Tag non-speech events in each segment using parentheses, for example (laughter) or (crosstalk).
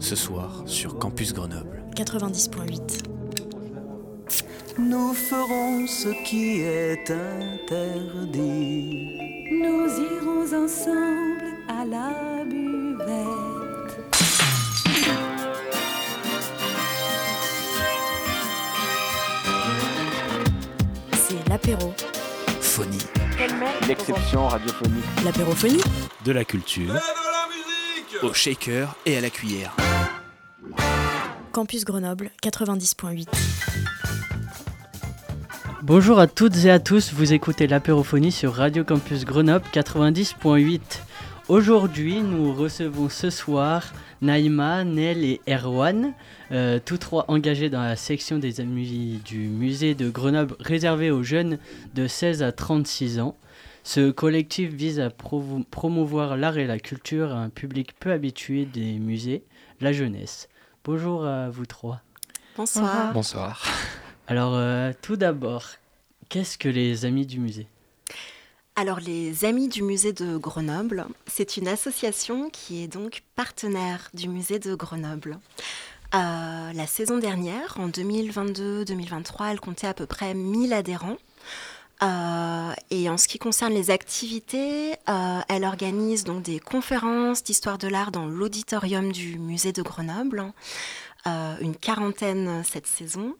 ce soir sur Campus Grenoble. 90.8. Nous ferons ce qui est interdit. Nous irons ensemble à la buvette. C'est l'apéro. Phonie. L'exception radiophonique. L'apérophonie De la culture. Au shaker et à la cuillère. Campus Grenoble 90.8. Bonjour à toutes et à tous, vous écoutez l'apérophonie sur Radio Campus Grenoble 90.8. Aujourd'hui, nous recevons ce soir Naïma, Nel et Erwan, euh, tous trois engagés dans la section des amis du musée de Grenoble réservé aux jeunes de 16 à 36 ans. Ce collectif vise à promouvoir l'art et la culture à un public peu habitué des musées, la jeunesse. Bonjour à vous trois. Bonsoir. Bonsoir. (laughs) Alors, euh, tout d'abord, qu'est-ce que les amis du musée? Alors les Amis du musée de Grenoble, c'est une association qui est donc partenaire du musée de Grenoble. Euh, la saison dernière, en 2022-2023, elle comptait à peu près 1000 adhérents. Euh, et en ce qui concerne les activités, euh, elle organise donc des conférences d'histoire de l'art dans l'auditorium du musée de Grenoble, Euh, une quarantaine cette saison.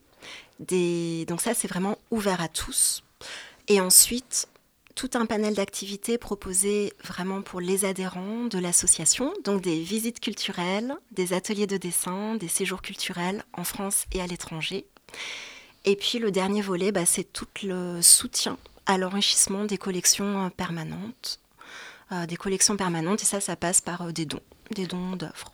Donc ça, c'est vraiment ouvert à tous. Et ensuite, tout un panel d'activités proposées vraiment pour les adhérents de l'association, donc des visites culturelles, des ateliers de dessin, des séjours culturels en France et à l'étranger. Et puis le dernier volet, bah, c'est tout le soutien à l'enrichissement des collections euh, permanentes. Euh, des collections permanentes, et ça, ça passe par euh, des dons, des dons d'œuvres.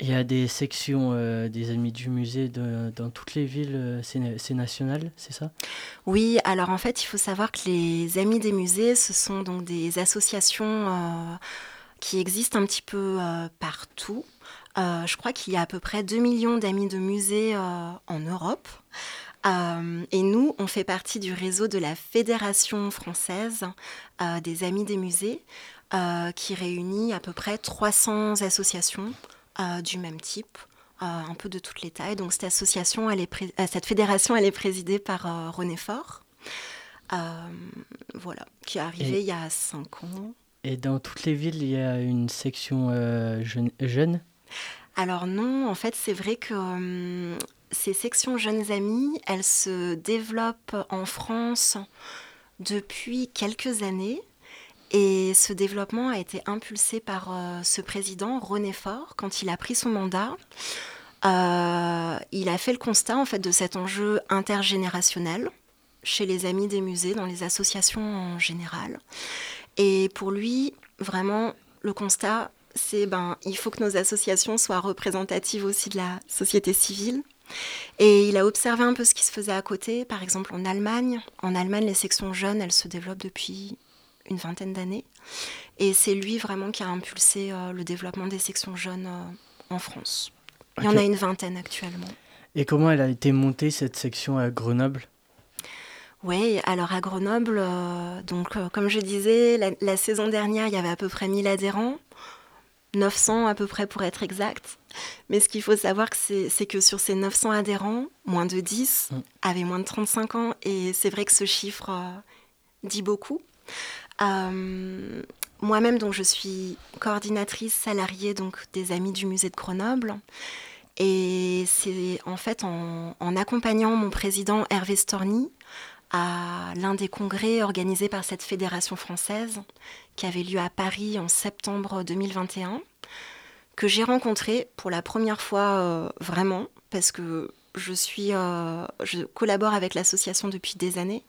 Il y a des sections euh, des amis du musée de- dans toutes les villes, c'est na- c'est national, c'est ça? Oui, alors en fait, il faut savoir que les Amis des musées, ce sont donc des associations qui existent un petit peu partout. Je crois qu'il y a à peu près 2 millions d'amis de musées en Europe. Euh, et nous, on fait partie du réseau de la Fédération française euh, des Amis des musées, euh, qui réunit à peu près 300 associations du même type, un peu de toutes les tailles. Donc cette association, elle est pré- cette fédération, elle est présidée par René Faure, voilà, qui est arrivé Et- il y a 5 ans. Et dans toutes les villes, il y a une section jeune, jeune? Alors non, en fait, c'est vrai que hum, ces sections jeunes amis, elles se développent en France depuis quelques années. Et ce développement a été impulsé par euh, ce président, René Faure, quand il a pris son mandat. Euh, il a fait le constat en fait de cet enjeu intergénérationnel chez les amis des musées, dans les associations en général. Et pour lui, vraiment, le constat, c'est ben il faut que nos associations soient représentatives aussi de la société civile. Et il a observé un peu ce qui se faisait à côté, par exemple en Allemagne. En Allemagne, les sections jeunes, elles se développent depuis une vingtaine d'années. Et c'est lui vraiment qui a impulsé euh, le développement des sections jeunes euh, en France. Il y en a une vingtaine actuellement. Et comment elle a été montée, cette section à Grenoble? Oui, alors à Grenoble, euh, donc euh, comme je disais, la, la saison dernière, il y avait à peu près 1000 adhérents, 900 à peu près pour être exact. Mais ce qu'il faut savoir, c'est que sur ces 900 adhérents, moins de 10 Mm. avaient moins de 35 ans, et c'est vrai que ce chiffre euh, dit beaucoup. Euh, Moi-même, donc, je suis coordinatrice salariée donc, des Amis du musée de Grenoble. Et c'est en fait en, en accompagnant mon président Hervé Storny à l'un des congrès organisés par cette fédération française qui avait lieu à Paris en septembre 2021 que j'ai rencontré pour la première fois euh, vraiment parce que je suis euh, je collabore avec l'association depuis des années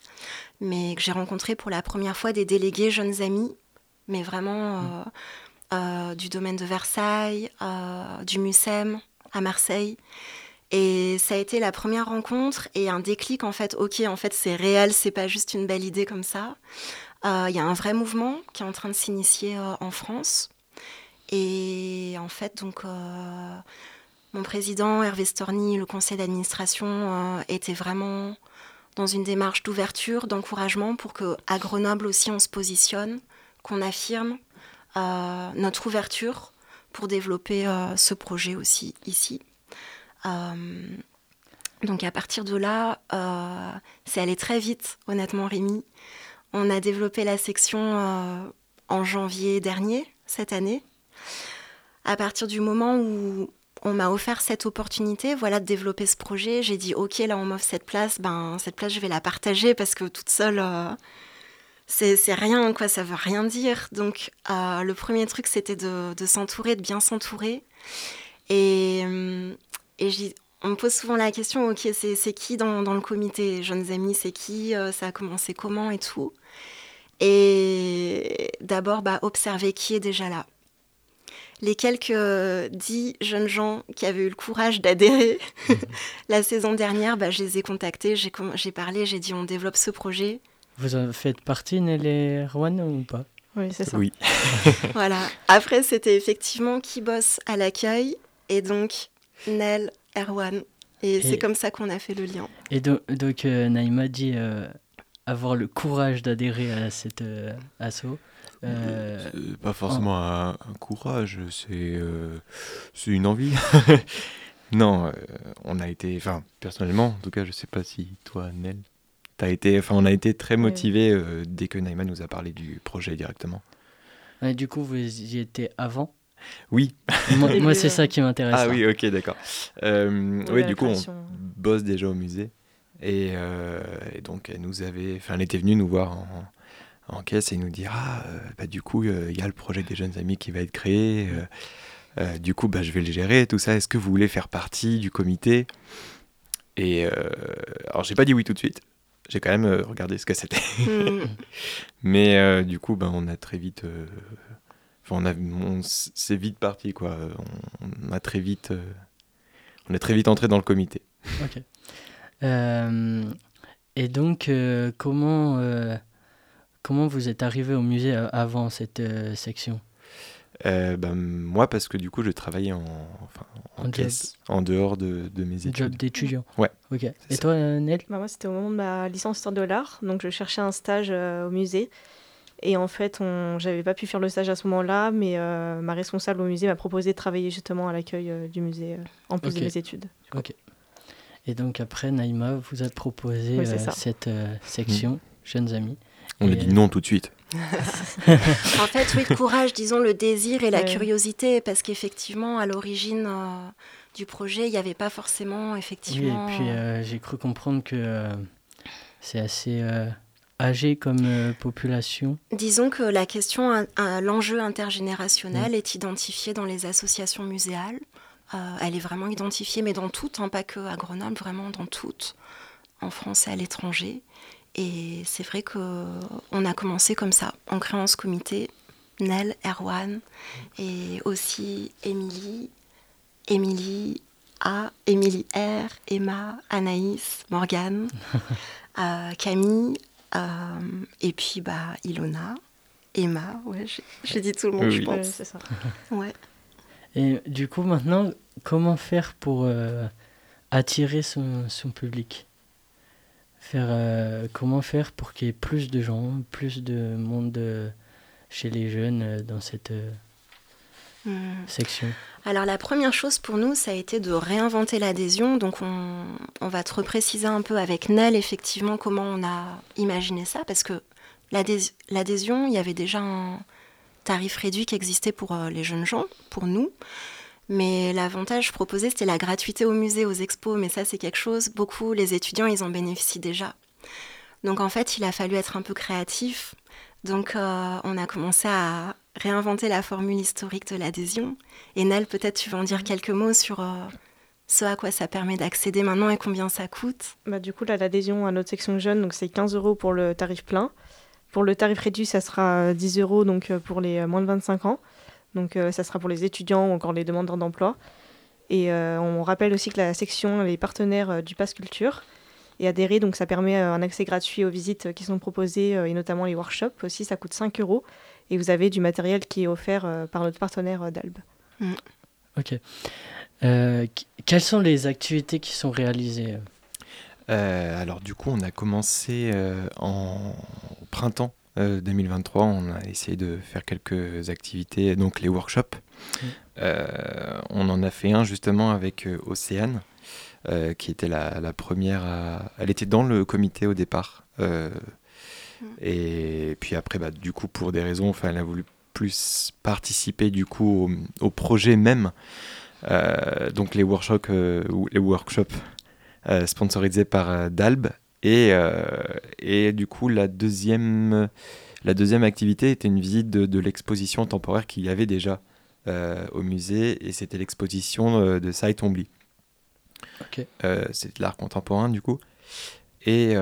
mais que j'ai rencontré pour la première fois des délégués jeunes amis mais vraiment euh, euh, du domaine de Versailles du MUSEM à Marseille et ça a été la première rencontre et un déclic en fait. Ok, en fait c'est réel, c'est pas juste une belle idée comme ça. Euh, Il y a un vrai mouvement qui est en train de s'initier euh, en France. Et en fait donc euh, mon président Hervé Storny, le conseil d'administration euh, était vraiment dans une démarche d'ouverture, d'encouragement pour que à Grenoble aussi on se positionne, qu'on affirme euh, notre ouverture pour développer ce projet aussi ici. Donc à partir de là, c'est allé très vite, honnêtement Rémi. On a développé la section en janvier dernier, cette année. À partir du moment où on m'a offert cette opportunité, voilà, de développer ce projet. J'ai dit, ok, là, on m'offre cette place, ben cette place, je vais la partager parce que toute seule, euh, c'est rien, quoi, ça veut rien dire. Donc, euh, le premier truc, c'était de, s'entourer, de bien s'entourer. Et, euh, et on me pose souvent la question, ok, c'est qui dans, le comité? Jeunes Amis, c'est qui? Ça a commencé comment et tout? Et d'abord, bah, observer qui est déjà là les quelques euh, dix jeunes gens qui avaient eu le courage d'adhérer (laughs) la saison dernière, bah, je les ai contactés, j'ai parlé, j'ai dit on développe ce projet. Vous en faites partie, Nelly Erwan, ou pas? Oui, c'est ça. Oui. (laughs) (laughs) voilà. Après, c'était effectivement qui bosse à l'accueil, et donc Nel, Erwan. Et, c'est comme ça qu'on a fait le lien. Et donc, euh, Naïma dit euh, avoir le courage d'adhérer à cet assaut. Euh, pas forcément un, courage, c'est euh, c'est une envie. (laughs) non, euh, on a été, enfin personnellement, en tout cas, je sais pas si toi, Nel, as été, enfin on a été très motivés dès que Naïma nous a parlé du projet directement. Et du coup, vous y étiez avant? Oui. (laughs) moi, c'est ça qui m'intéresse. Ah oui, ok, d'accord. oui, du coup, on bosse déjà au musée. Et, et, donc, elle nous avait, enfin, elle était venue nous voir en, en caisse et il nous dit ah euh, bah, du coup euh, il y a le projet des jeunes amis qui va être créé euh, du coup bah, je vais le gérer tout ça est-ce que vous voulez faire partie du comité? Et alors j'ai pas dit oui tout de suite j'ai quand même regardé ce que c'était hmm. (laughs) mais du coup bah, on a très vite enfin on a c'est vite parti quoi on, a très vite on est très vite entré dans le comité ok et donc comment Comment vous êtes arrivé au musée euh, avant cette euh, section? Euh, ben, Moi, parce que du coup, je travaillais en, en, caisse, en dehors de, de mes études. Job d'étudiant Ouais. Ok. Et toi, Nel bah, Moi, c'était au moment de ma licence histoire de l'art. Donc, je cherchais un stage au musée. Et en fait, on... j'avais pas pu faire le stage à ce moment-là, mais ma responsable au musée m'a proposé de travailler justement à l'accueil du musée, en plus de mes études. Ok. Et donc après, Naïma vous a proposé cette section, mm. Jeunes Amis. On a dit non tout de suite. (laughs) en fait, oui, le courage, disons le désir et la curiosité, parce qu'effectivement, à l'origine euh, du projet, il n'y avait pas forcément, effectivement. Oui, et puis euh, j'ai cru comprendre que euh, c'est assez âgé comme population? Disons que la question, l'enjeu intergénérationnel mm. est identifié dans les associations muséales. elle est vraiment identifiée, mais dans toutes, hein, pas que à Grenoble, vraiment dans toutes, en France et à l'étranger. Et c'est vrai qu'on a commencé comme ça, en créant ce comité. Nel, Erwan et aussi Émilie, Émilie A, Émilie R, Emma, Anaïs, Morgane, (laughs) euh, Camille, euh, et puis bah, Ilona, Emma, ouais, j'ai dit tout le monde, je pense. c'est ça. ouais. Et du coup, maintenant, comment faire pour euh, attirer son, son public? Faire, euh, comment faire pour qu'il y ait plus de gens, plus de monde euh, chez les jeunes euh, dans cette hmm. section? Alors la première chose pour nous, ça a été de réinventer l'adhésion. Donc on, va te repréciser un peu avec Nel effectivement comment on a imaginé ça, parce que l'adhésion, il y avait déjà un tarif réduit qui existait pour les jeunes gens, pour nous. Mais l'avantage proposé, c'était la gratuité au musée, aux expos. Mais ça, c'est quelque chose, beaucoup, les étudiants, ils en bénéficient déjà. Donc en fait, il a fallu être un peu créatif. Donc euh, on a commencé à réinventer la formule historique de l'adhésion. Et Nel, peut-être tu veux en dire quelques mots sur euh, ce à quoi ça permet d'accéder maintenant et combien ça coûte? Bah, Du coup, l'adhésion à notre section jeune, donc c'est 15 euros pour le tarif plein. Pour le tarif réduit, ça sera 10 euros donc pour les moins de 25 ans. Donc euh, ça sera pour les étudiants ou encore les demandeurs d'emploi. Et euh, on rappelle aussi que la section est partenaire euh, du Pass Culture et adhérer, donc ça permet un accès gratuit aux visites qui sont proposées et notamment les workshops aussi, ça coûte 5 euros et vous avez du matériel qui est offert par notre partenaire d'Albe. Mm. Ok. quelles sont les activités qui sont réalisées Alors du coup, on a commencé en printemps 2023, euh, on a essayé de faire quelques activités, donc les workshops. on en a fait un justement avec Océane, qui était la, première à... Elle était dans le comité au départ. Mm. Et puis après, bah, du coup, pour des raisons, enfin, elle a voulu plus participer du coup au, projet même. donc les workshops, les workshops sponsorisés par Dalb et, et du coup la deuxième la deuxième activité était une visite de, l'exposition temporaire qu'il y avait déjà euh, au musée, et c'était l'exposition euh, de Sai Euh, c'est de l'art contemporain, du coup. Et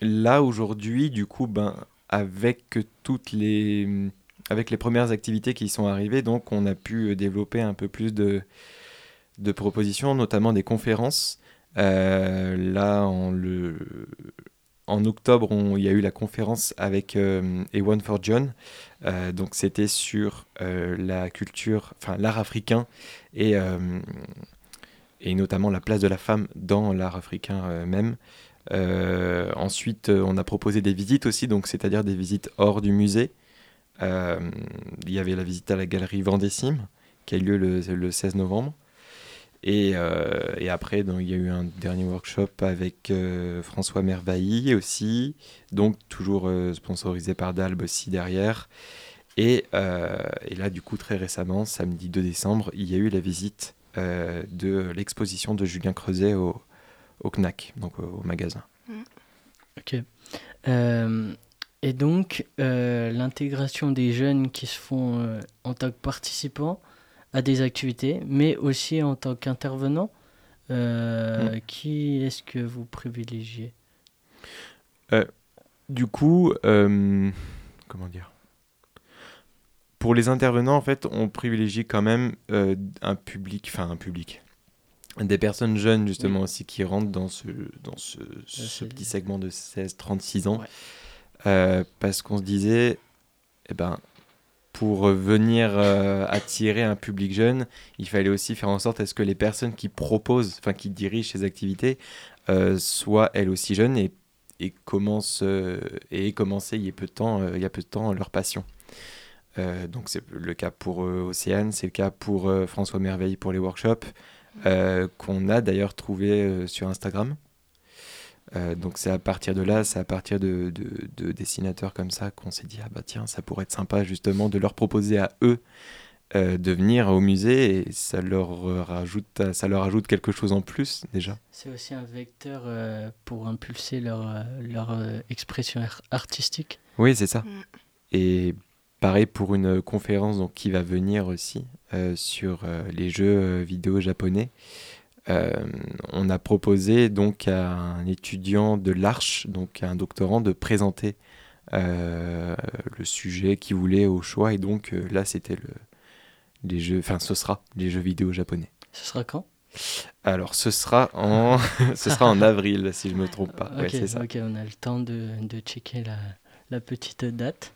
là, aujourd'hui, du coup, ben, avec toutes les avec les premières activités qui sont arrivées, donc on a pu développer un peu plus de, de propositions, notamment des conférences. là, en en octobre, il y a eu la conférence avec euh, A1 for John. Euh, donc c'était sur euh, la culture, enfin l'art africain et, et notamment la place de la femme dans l'art africain même. ensuite, on a proposé des visites aussi, donc c'est-à-dire des visites hors du musée. il y avait la visite à la galerie Vendécime qui a eu lieu le 16 novembre. Et, euh, et, après, donc, il y a eu un dernier workshop avec euh, François Mervailly aussi, donc toujours euh, sponsorisé par Dalb aussi derrière. Et, et, là, du coup, très récemment, samedi 2 décembre, il y a eu la visite de l'exposition de Julien Creuset au, au CNAC, donc au, magasin. Mm. Ok. et donc, l'intégration des jeunes qui se font en tant que participants, à des activités, mais aussi en tant qu'intervenant. Euh, mm. Qui est-ce que vous privilégiez? Euh, Du coup, euh, comment dire? Pour les intervenants, en fait, on privilégie quand même un public, enfin un public, des personnes jeunes justement aussi qui rentrent dans ce, dans ce, ce petit segment de 16-36 ans. parce qu'on se disait, eh ben, pour venir euh, attirer un public jeune, il fallait aussi faire en sorte à ce que les personnes qui proposent, enfin qui dirigent ces activités, euh, soient elles aussi jeunes et, et commencent euh, et il y a peu de temps, il y a peu de temps leur passion. Donc c'est le cas pour Océane, c'est le cas pour François Merveille pour les workshops, qu'on a d'ailleurs trouvé sur Instagram. Euh, donc c'est à partir de là, c'est à partir de, de, dessinateurs comme ça qu'on s'est dit ah bah tiens ça pourrait être sympa justement de leur proposer à eux euh, de venir au musée et ça leur rajoute ça leur ajoute quelque chose en plus déjà. C'est aussi un vecteur euh, pour impulser leur, leur expression artistique. Oui c'est ça. Mm. Et pareil pour une conférence donc qui va venir aussi sur les jeux vidéo japonais. Euh, on a proposé donc à un étudiant de l'Arche, donc à un doctorant, de présenter euh, le sujet qu'il voulait au choix. Et donc euh, là, c'était le, les jeux, enfin, ce sera les jeux vidéo japonais. Ce sera quand? Alors, ce sera en, (laughs) ce sera en avril, si je ne me trompe pas. Ok, ça. on a le temps de, de checker la, la petite date.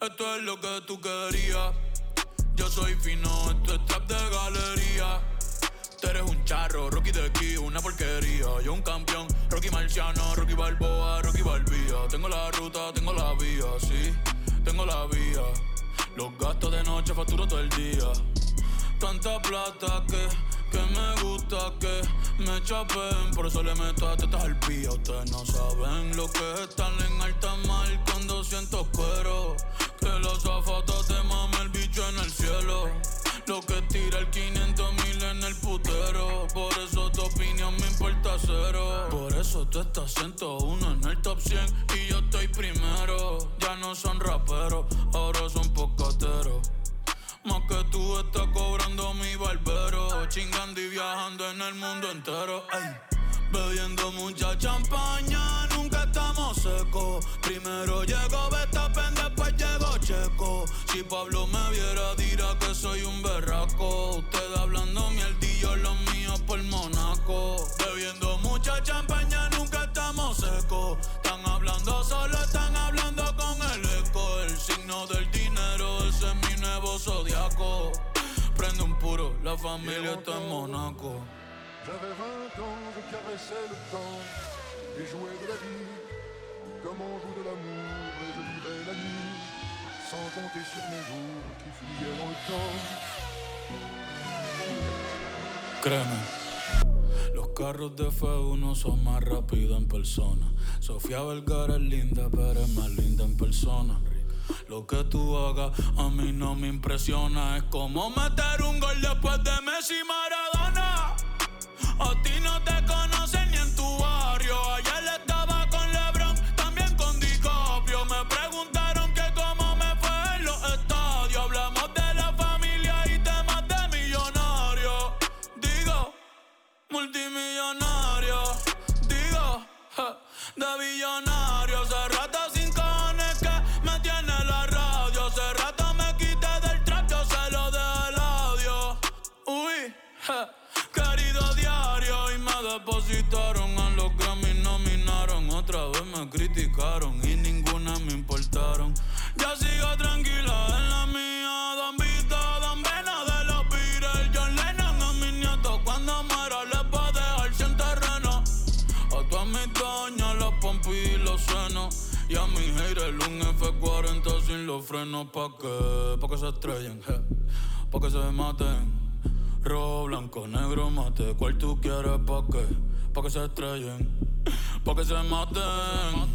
Esto es lo que tú querías. Yo soy fino, esto es trap de galería. Tú eres un charro, Rocky de aquí, una porquería. Yo un campeón, Rocky Marciano, Rocky Balboa, Rocky Balbía. Tengo la ruta, tengo la vía, sí, tengo la vía. Los gastos de noche facturo todo el día. Tanta plata que, que me gusta que me chapen. Por eso le meto a tetas al pía. Ustedes no saben lo que es estar en alta mar cuando siento cuero. Que los zapatos te mame el bicho en el cielo. Lo que tira el 500 mil en el putero. Por eso tu opinión me importa cero. Por eso tú estás 101 en el top 100 y yo estoy primero. Ya no son raperos, ahora son. Más que tú estás cobrando mi barbero. Chingando y viajando en el mundo entero. Bebiendo mucha champaña, nunca seco. Primero llego Betapen, después llego Checo. Si Pablo me viera, dirá que soy un berraco. Usted hablando mierdillo, los míos por Monaco. Zodiaco. Prende un puro, la familia está en Monaco. J'avais 20 ans, je caressais le temps et jouais de la vie comme on joue de l'amour et je vivais la nuit sans compter sur mes jours qui fuyaient dans le temps. Créeme, los carros de F1 son más rápidos en persona. Sofía Vergara es linda, pero es más linda en persona. Lo que tú hagas a mí no me impresiona. Es como meter un gol después de Messi Maradona. A ti no te conocen depositaron a los Grammy, nominaron. Otra vez me criticaron y ninguna me importaron. Ya sigo tranquila en la mía. Don Vito, Don Vena de los Beatles. John Lennon a mis nietos. Cuando muera les va a dejar sin terreno. A todas mis doñas, los pompis y los senos. Y a mi haters un F40 sin los frenos. ¿Pa' qué? Pa' que se estrellen, je. Pa' que se maten. Rojo, blanco, negro, mate. ¿Cuál tú quieres? ¿Pa' qué? Pa' que se estrellen. Pa' que se maten.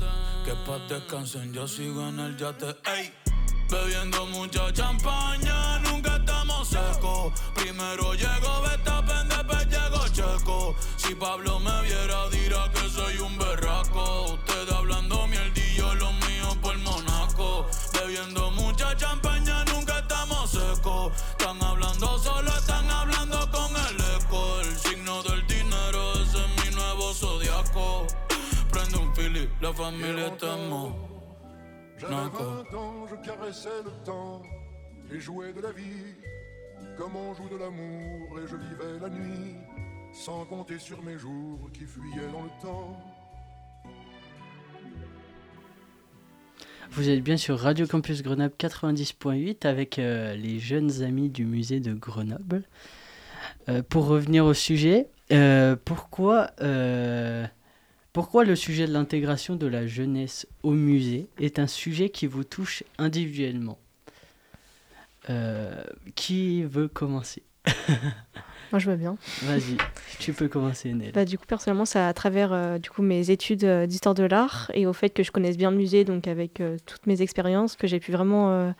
Que pa' descansen, yo sigo en el yate. Ey. Bebiendo mucha champaña, nunca estamos secos. Primero llego Betapen, después llego Checo. Si Pablo me viera, dirá que soy un berraco. Usted hablando mierdillo, lo mío por Monaco. Bebiendo mucha champaña, nunca estamos secos. Están hablando la familia está en Monaco. J'avais 20 ans, je caressais le temps et jouais de la vie comme on joue de l'amour et je vivais la nuit sans compter sur mes jours qui fuyaient dans le temps. Vous êtes bien sur Radio Campus Grenoble 90.8 avec euh, les jeunes amis du musée de Grenoble. Euh, pour revenir au sujet, euh, pourquoi, euh, pourquoi le sujet de l'intégration de la jeunesse au musée est un sujet qui vous touche individuellement Euh, Qui veut commencer (laughs) Moi, je veux bien. Vas-y, tu peux commencer, Nel. Bah, du coup, personnellement, c'est à travers euh, du coup, mes études euh, d'histoire de l'art et au fait que je connaisse bien le musée, donc avec euh, toutes mes expériences, que j'ai pu vraiment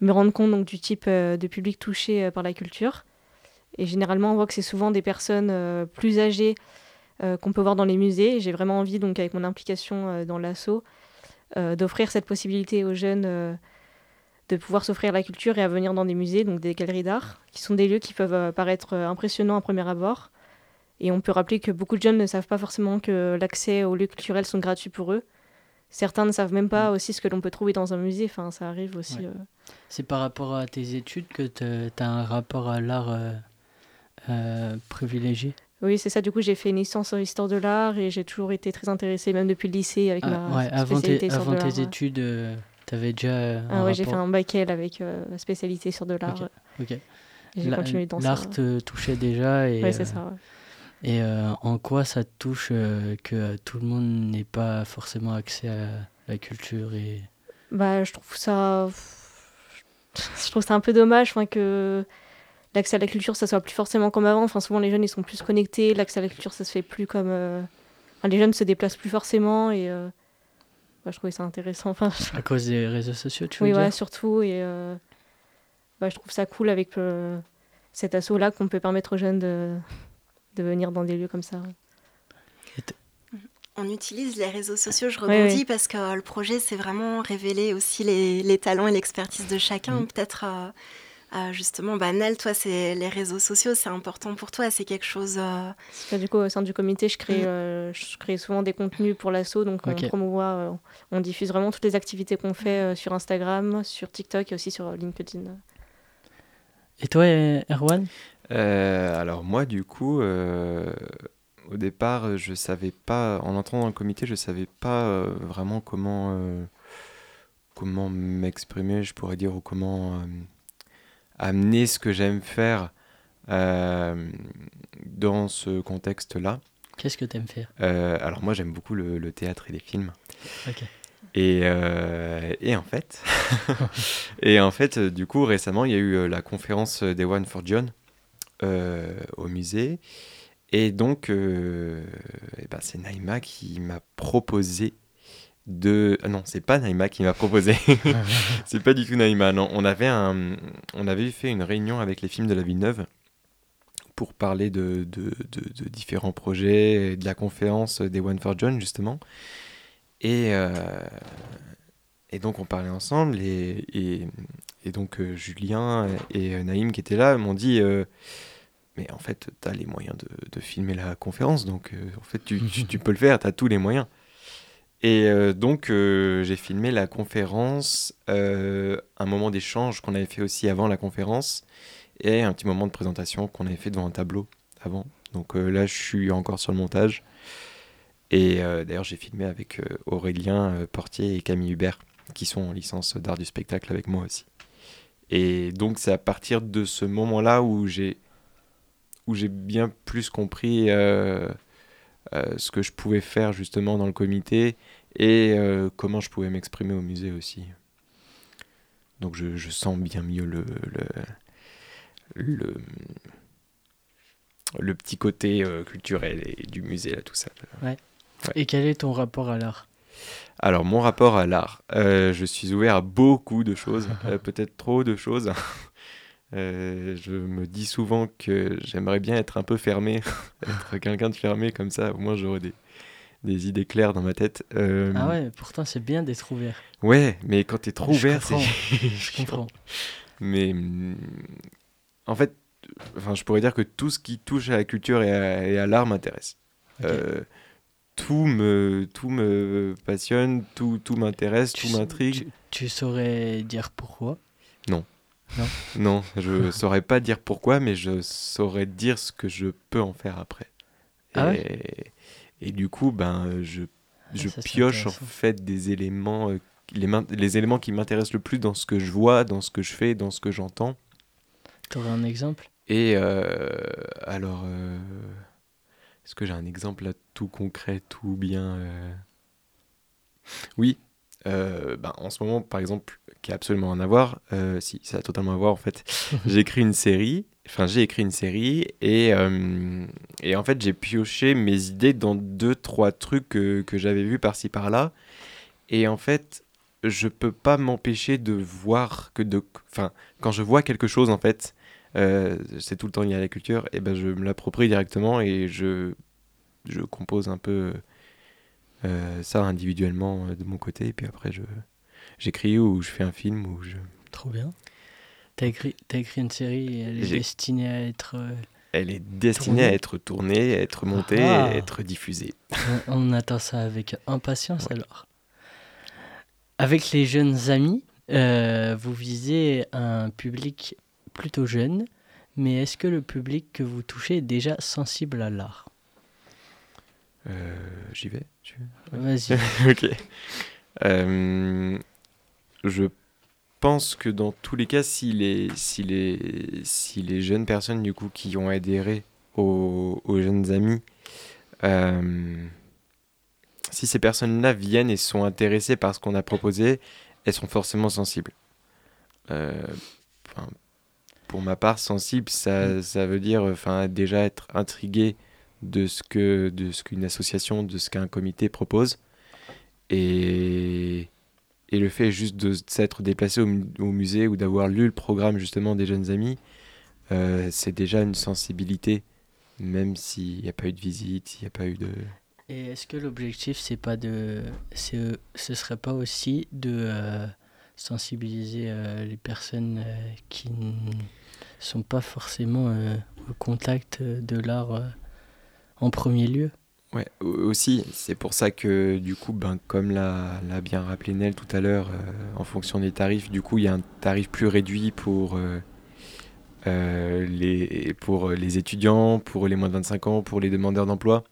me rendre compte donc, du type de public touché par la culture. Et généralement, on voit que c'est souvent des personnes plus âgées qu'on peut voir dans les musées. J'ai vraiment envie, donc, avec mon implication euh, dans l'assaut, euh, d'offrir cette possibilité aux jeunes euh, de pouvoir s'offrir la culture et à venir dans des musées, donc des galeries d'art, qui sont des lieux qui peuvent euh, paraître euh, impressionnants à premier abord. Et on peut rappeler que beaucoup de jeunes ne savent pas forcément que l'accès aux lieux culturels sont gratuits pour eux. Certains ne savent même pas aussi ce que l'on peut trouver dans un musée. Enfin, ça arrive aussi. Ouais. euh. C'est par rapport à tes études que tu as un rapport à l'art euh, euh, privilégié? Oui, c'est ça. Du coup, j'ai fait une licence en histoire de l'art et j'ai toujours été très intéressée, même depuis le lycée, avec Ah, ma ouais, avant tes, spécialité avant de l'art. tes études, tu avais déjà euh, Ah ouais, j'ai fait un bac L avec euh, la spécialité histoire de l'art. Ok, j'ai continué dans. L'art te touchait déjà et, Ouais, c'est euh, ça, ouais. et euh, en quoi ça te touche euh, que tout le monde n'ait pas forcément accès à la culture et Bah, je trouve ça. (laughs) Je trouve ça un peu dommage enfin, que l'accès à la culture, ça soit plus forcément comme avant. Enfin, souvent, les jeunes, ils sont plus connectés. L'accès à la culture, ça se fait plus comme. euh, enfin, les jeunes se déplacent plus forcément et. euh, bah, je trouvais ça intéressant. Enfin, à cause des réseaux sociaux, tu veux oui, dire ouais, surtout. Et euh, bah, je trouve ça cool avec euh, cet assaut-là qu'on peut permettre aux jeunes de, de venir dans des lieux comme ça. On utilise les réseaux sociaux, je rebondis, oui. parce que euh, le projet, c'est vraiment révéler aussi les, les talents et l'expertise de chacun. Mhm. Peut-être euh, justement, bah, Nel, toi, c'est les réseaux sociaux, c'est important pour toi, c'est quelque chose. du coup, au sein du comité, je crée, mm. je crée souvent des contenus pour l'asso, donc on promouvoit, on diffuse vraiment toutes les activités qu'on fait sur Instagram, sur TikTok et aussi sur LinkedIn. Et toi, Erwan? Alors moi, du coup, au départ, je savais pas, en entrant dans le comité, je savais pas vraiment comment comment m'exprimer, je pourrais dire, ou comment euh, amener ce que j'aime faire euh, dans ce contexte-là. Qu'est-ce que tu aimes faire? Euh, Alors moi j'aime beaucoup le, théâtre et les films. Et, et, en fait, (laughs) et en fait, du coup récemment il y a eu la conférence des One for John au musée. Et donc, ben, c'est Naïma qui m'a proposé de ah non c'est pas Naïma qui m'a proposé. (laughs) C'est pas du tout Naïma non. On avait un on avait fait une réunion avec les films de la Villeneuve pour parler de, de, de, différents projets de la conférence des One for John justement. Et euh, et donc on parlait ensemble et, et, et donc euh, Julien et euh, Naïm qui étaient là m'ont dit mais en fait tu as les moyens de, filmer la conférence donc en fait tu, tu, tu peux le faire tu as tous les moyens et euh, donc, euh, j'ai filmé la conférence, euh, un moment d'échange qu'on avait fait aussi avant la conférence, et un petit moment de présentation qu'on avait fait devant un tableau avant. Donc là, je suis encore sur le montage. Et d'ailleurs, j'ai filmé avec Aurélien Portier et Camille Hubert, qui sont en licence d'art du spectacle avec moi aussi. Et donc, c'est à partir de ce moment-là où j'ai où j'ai bien plus compris ce que je pouvais faire justement dans le comité et euh, comment je pouvais m'exprimer au musée aussi. Donc je, je sens bien mieux le, le, le, petit côté euh, culturel et du musée, là, tout ça. Ouais. Et quel est ton rapport à l'art? Alors mon rapport à l'art, je suis ouvert à beaucoup de choses, (laughs) peut-être trop de choses. Euh, je me dis souvent que j'aimerais bien être un peu fermé, (laughs) être quelqu'un de fermé comme ça, au moins j'aurais des, des idées claires dans ma tête. Euh, ah ouais, pourtant c'est bien d'être ouvert. Ouais, mais quand t'es trop ouvert, c'est. je (laughs) comprends. Mais en fait, enfin, je pourrais dire que tout ce qui touche à la culture et à, l'art m'intéresse. Euh, tout me, tout me passionne, tout, tout m'intéresse, tout m'intrigue. tu saurais dire pourquoi? Non. Non, je saurais pas dire pourquoi, mais je saurais dire ce que je peux en faire après. Ah et, et, du coup, ben, je, ah, je pioche en fait des éléments, euh, les, les éléments qui m'intéressent le plus dans ce que je vois, dans ce que je fais, dans ce que j'entends. Tu aurais un exemple? Et euh, alors, euh, est-ce que j'ai un exemple là tout concret, tout bien Oui, ben, en ce moment, par exemple, qui a absolument rien à voir. Euh, si, ça a totalement à voir en fait. (laughs) j'ai écrit une série, enfin j'ai écrit une série et, euh, et en fait j'ai pioché mes idées dans deux, trois trucs que, que j'avais vus par-ci par-là. Et en fait, je peux pas m'empêcher de voir que de. Enfin, quand je vois quelque chose en fait, euh, c'est tout le temps lié à la culture, et ben je me l'approprie directement et je, je compose un peu ça individuellement de mon côté, et puis après je j'écris ou je fais un film ou je. Trop bien. T'as écrit, as écrit une série et elle est destinée à être. Euh, elle est destinée à être tournée, à être montée, à ah. être diffusée. On attend ça avec impatience alors. Avec les jeunes amis, euh, vous visez un public plutôt jeune, mais est-ce que le public que vous touchez est déjà sensible à l'art? Euh, J'y vais. Vas-y. (laughs) ok. Euh, je pense que dans tous les cas, si les, si les, si les jeunes personnes du coup qui ont adhéré aux, aux jeunes amis, euh, si ces personnes-là viennent et sont intéressées par ce qu'on a proposé, elles sont forcément sensibles. Euh, pour ma part, sensible, ça, mm. ça veut dire déjà être intrigué de ce que de ce qu'une association, de ce qu'un comité propose. Et et le fait juste de s'être déplacé au, musée ou d'avoir lu le programme justement des jeunes amis, euh, c'est déjà une sensibilité, même s'il n'y a pas eu de visite, s'il n'y a pas eu de... Et est-ce que l'objectif, c'est pas de... Ce serait pas aussi de... Euh, sensibiliser les personnes qui ne sont pas forcément au contact de l'art en premier lieu. Ouais, aussi, c'est pour ça que du coup, ben, comme l'a, bien rappelé Nel tout à l'heure, en fonction des tarifs, du coup, il y a un tarif plus réduit pour euh, les, pour les étudiants, pour les moins de 25 ans, pour les demandeurs d'emploi.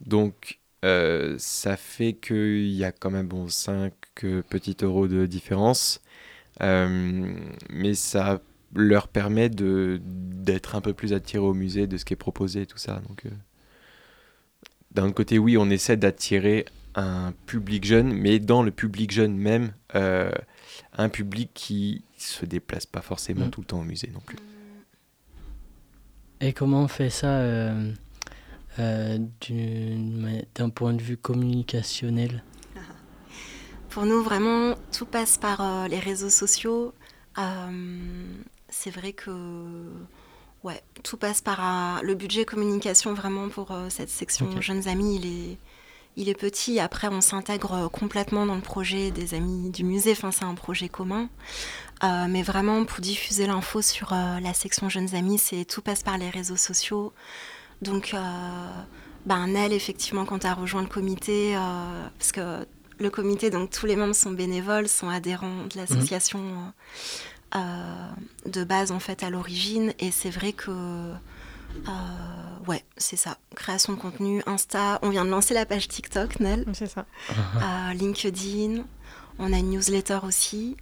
Donc, euh, ça fait qu'il y a quand même bon, 5 petits euros de différence. Euh, mais ça leur permet de, d'être un peu plus attirés au musée de ce qui est proposé et tout ça. Donc, d'un côté, oui, on essaie d'attirer un public jeune, mais dans le public jeune même, un public qui se déplace pas forcément mm. tout le temps au musée non plus. Et comment on fait ça euh, euh, d'un point de vue communicationnel? Pour nous, vraiment, tout passe par euh, les réseaux sociaux. c'est vrai que ouais, tout passe par le budget communication vraiment pour cette section jeunes amis. Il est, il est petit. Après, on s'intègre complètement dans le projet des amis du musée. Enfin, c'est un projet commun. Euh, mais vraiment, pour diffuser l'info sur euh, la section Jeunes Amis, c'est tout passe par les réseaux sociaux. Donc, euh, ben, elle, effectivement, quand tu as rejoint le comité, parce que le comité, donc tous les membres sont bénévoles, sont adhérents de l'association de base, en fait, à l'origine. Et c'est vrai que euh, ouais, c'est ça. Création de contenu, Insta. On vient de lancer la page TikTok, Nel. C'est ça. Euh, LinkedIn. On a une newsletter aussi.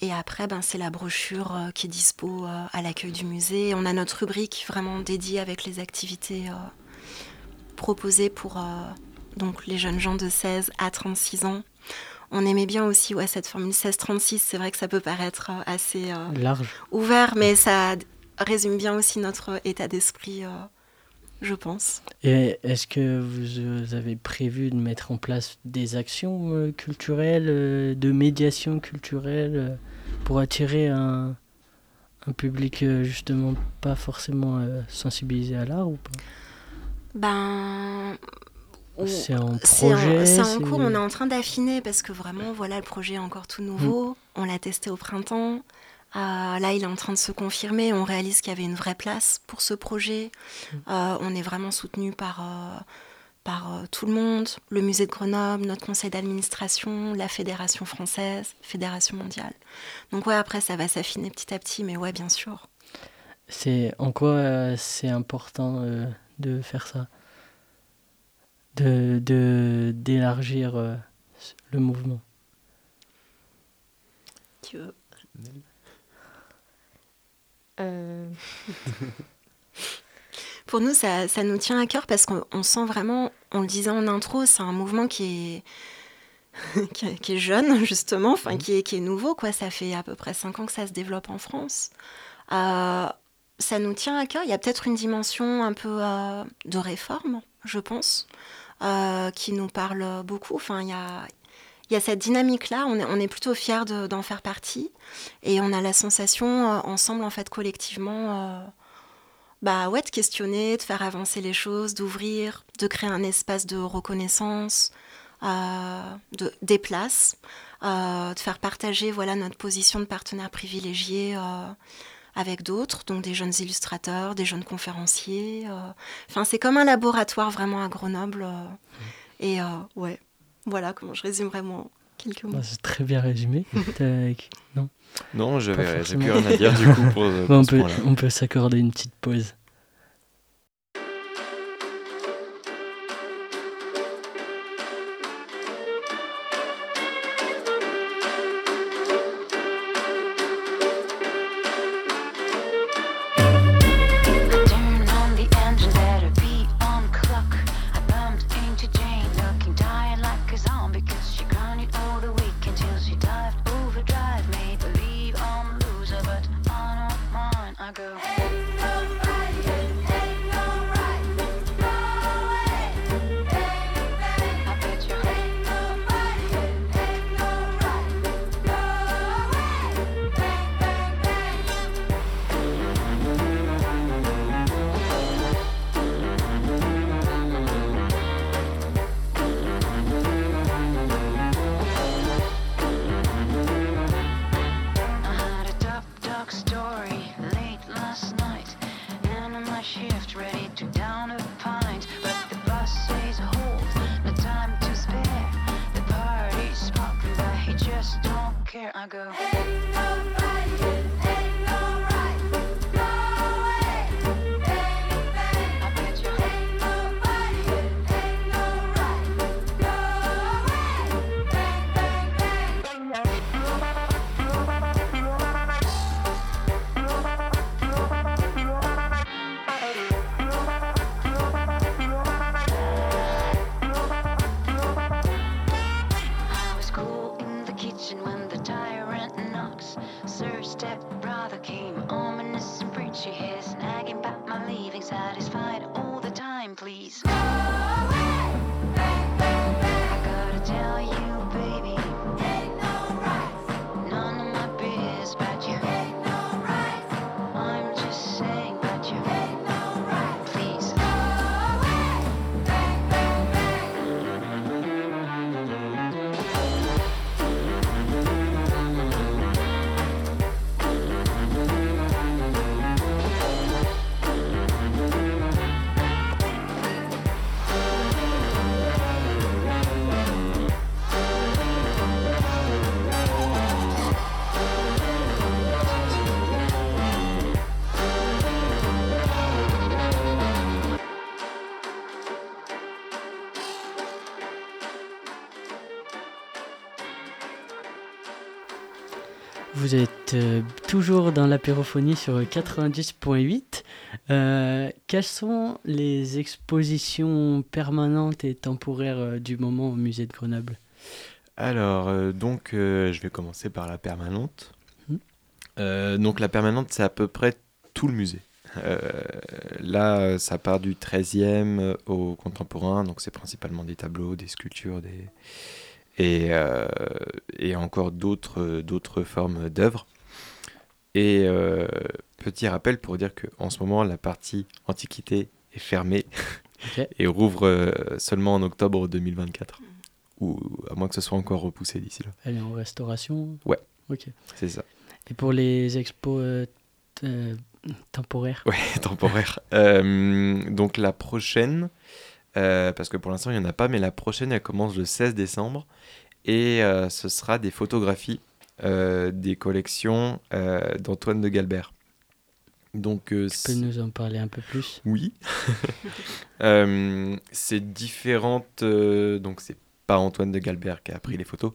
Et après, ben, c'est la brochure euh, qui est dispo à l'accueil du musée. On a notre rubrique vraiment dédiée avec les activités proposées pour donc les jeunes gens de 16 à 36 ans. On aimait bien aussi ouais, cette formule 16-36. C'est vrai que ça peut paraître assez large, ouvert, mais ça résume bien aussi notre état d'esprit, euh, je pense. Et est-ce que vous avez prévu de mettre en place des actions euh, culturelles, euh, de médiation culturelle, pour attirer un, un public justement pas forcément sensibilisé à l'art ou pas? Ben. C'est en projet C'est en, cours, on est en train d'affiner parce que vraiment, voilà, le projet est encore tout nouveau. Mm. On l'a testé au printemps. Euh, là, il est en train de se confirmer. On réalise qu'il y avait une vraie place pour ce projet. Mm. Euh, on est vraiment soutenu par, euh, par tout le monde, le musée de Grenoble, notre conseil d'administration, la fédération française, fédération mondiale. Donc ouais, après, ça va s'affiner petit à petit, mais ouais, bien sûr. C'est en quoi c'est important de faire ça, de d'élargir le mouvement. Tu veux euh. (laughs) Pour nous, ça, nous tient à cœur parce qu'on sent vraiment, on le disait en intro, c'est un mouvement qui est, (laughs) qui, est, jeune, justement, enfin, qui, est, qui est nouveau. Quoi. Ça fait à peu près cinq ans que ça se développe en France. Euh, ça nous tient à cœur. Il y a peut-être une dimension un peu euh, de réforme, je pense, qui nous parle beaucoup. Enfin, il y a, cette dynamique-là, on est, plutôt fiers d'en faire partie. Et on a la sensation, euh, ensemble, en fait, collectivement, euh, bah ouais, de questionner, de faire avancer les choses, d'ouvrir, de créer un espace de reconnaissance, euh, de, des places, de faire partager voilà, notre position de partenaire privilégié avec d'autres, donc des jeunes illustrateurs, des jeunes conférenciers. Enfin, c'est comme un laboratoire vraiment à Grenoble. Et ouais, voilà comment je résumerais mon quelques mots. C'est très bien résumé. (laughs) non Non, je n'ai plus rien à dire du coup pour, (laughs) pour on, peut, on peut s'accorder une petite pause. Êtes euh, toujours dans l'apérophonie sur 90.8. Euh, quelles sont les expositions permanentes et temporaires euh, du moment au musée de Grenoble? Alors, donc, je vais commencer par la permanente. Mmh. donc, la permanente, c'est à peu près tout le musée. là, ça part du 13e au contemporain, donc c'est principalement des tableaux, des sculptures, des, et, euh, et encore d'autres, d'autres formes d'œuvres. Et euh, petit rappel pour dire qu'en ce moment, la partie Antiquité est fermée (laughs) et rouvre euh, seulement en octobre 2024. Ou à moins que ce soit encore repoussé d'ici là. Elle est en restauration Ouais. Ok. C'est ça. Et pour les expos temporaires Ouais, (laughs) temporaires. donc la prochaine, euh, parce que pour l'instant il n'y en a pas, mais la prochaine elle commence le 16 décembre et euh, ce sera des photographies euh, des collections d'Antoine de Galbert. Donc, tu peux nous en parler un peu plus? Oui. (laughs) c'est différentes. donc, c'est pas Antoine de Galbert qui a pris les photos,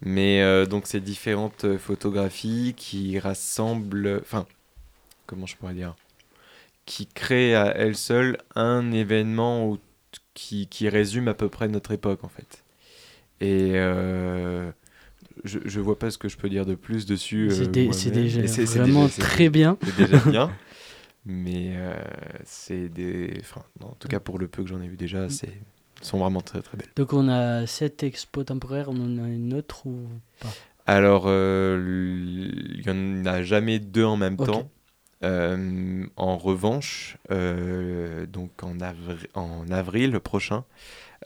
mais donc c'est différentes photographies qui rassemblent. Enfin, comment je pourrais dire? Qui créent à elles seules un événement qui, qui, résume à peu près notre époque en fait. Et euh, je, je vois pas ce que je peux dire de plus dessus. C'est euh, déjà vraiment très bien. C'est déjà (laughs) bien. Mais euh, c'est des. Enfin, en tout cas, pour le peu que j'en ai vu déjà, c'est sont vraiment très très belles. Donc on a cette expo temporaire, on en a une autre ou pas? Alors, il n'y en a jamais deux en même temps. Euh, en revanche, euh, donc en, en, avril prochain,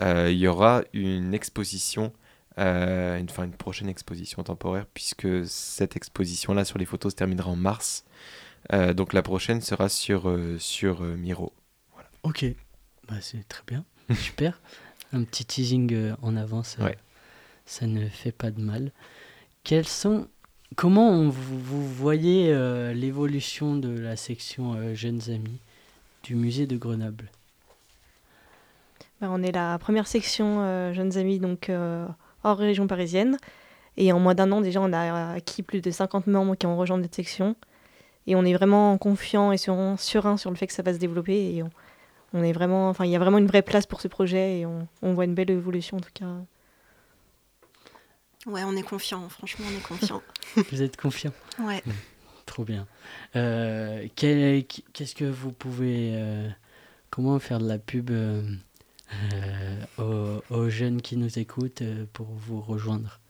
euh, il y aura une exposition, une, enfin une prochaine exposition temporaire, puisque cette exposition-là sur les photos se terminera en mars. donc la prochaine sera sur, sur Miro. Voilà. Ok, bah, c'est très bien, (laughs) super. Un petit teasing en avance, ça ne fait pas de mal. Quels sont Comment vous, voyez euh, l'évolution de la section euh, Jeunes Amis du musée de Grenoble? Bah, On est la première section euh, Jeunes Amis donc hors région parisienne. Et en moins d'un an, déjà, on a acquis plus de 50 membres qui ont rejoint notre section. Et on est vraiment confiant et serein, sur le fait que ça va se développer. Et on, est vraiment, enfin, il y a vraiment une vraie place pour ce projet et on, on voit une belle évolution en tout cas. Ouais, on est confiant, franchement, on est confiant. (laughs) (laughs) vous êtes confiant Ouais. (laughs) Trop bien. Euh, qu'est-ce que vous pouvez. Euh, comment faire de la pub euh, aux, jeunes qui nous écoutent pour vous rejoindre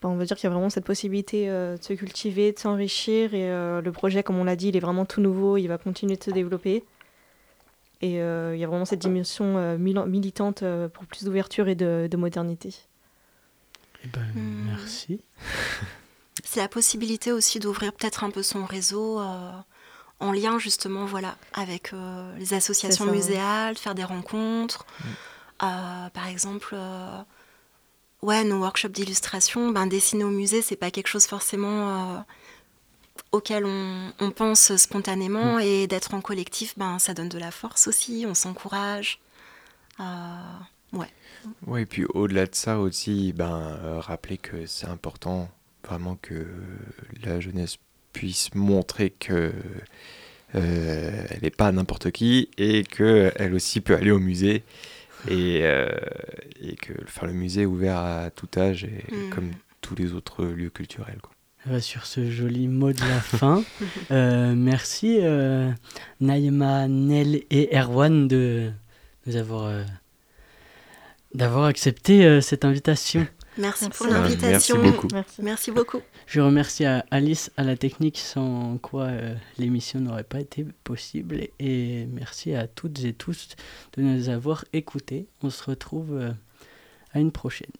bah, On veut dire qu'il y a vraiment cette possibilité de se cultiver, de s'enrichir. Et le projet, comme on l'a dit, il est vraiment tout nouveau, il va continuer de se développer. Et il y a vraiment cette dimension militante pour plus d'ouverture et de modernité. Eh ben, hmm. Merci. (laughs) C'est la possibilité aussi d'ouvrir peut-être un peu son réseau euh, en lien justement voilà, avec euh, les associations muséales, faire des rencontres. Hmm. Euh, par exemple, ouais, nos workshops d'illustration, ben, dessiner au musée, c'est pas quelque chose forcément auquel on, pense spontanément. Mm. Et d'être en collectif, ben, ça donne de la force aussi, on s'encourage. ouais. Oui, et puis au-delà de ça aussi, ben, rappeler que c'est important vraiment que la jeunesse puisse montrer que euh, elle n'est pas n'importe qui et qu'elle aussi peut aller au musée et, euh, et que enfin, le musée est ouvert à tout âge et, mm. comme tous les autres lieux culturels. Quoi. sur ce joli mot de la fin, (laughs) euh, merci Naïma, Nel et Erwan de nous avoir d'avoir accepté cette invitation. Merci pour l'invitation. Merci beaucoup. Merci. beaucoup. Je remercie Alice à la technique sans quoi euh, l'émission n'aurait pas été possible. Et merci à toutes et tous de nous avoir écoutés. On se retrouve euh, à une prochaine.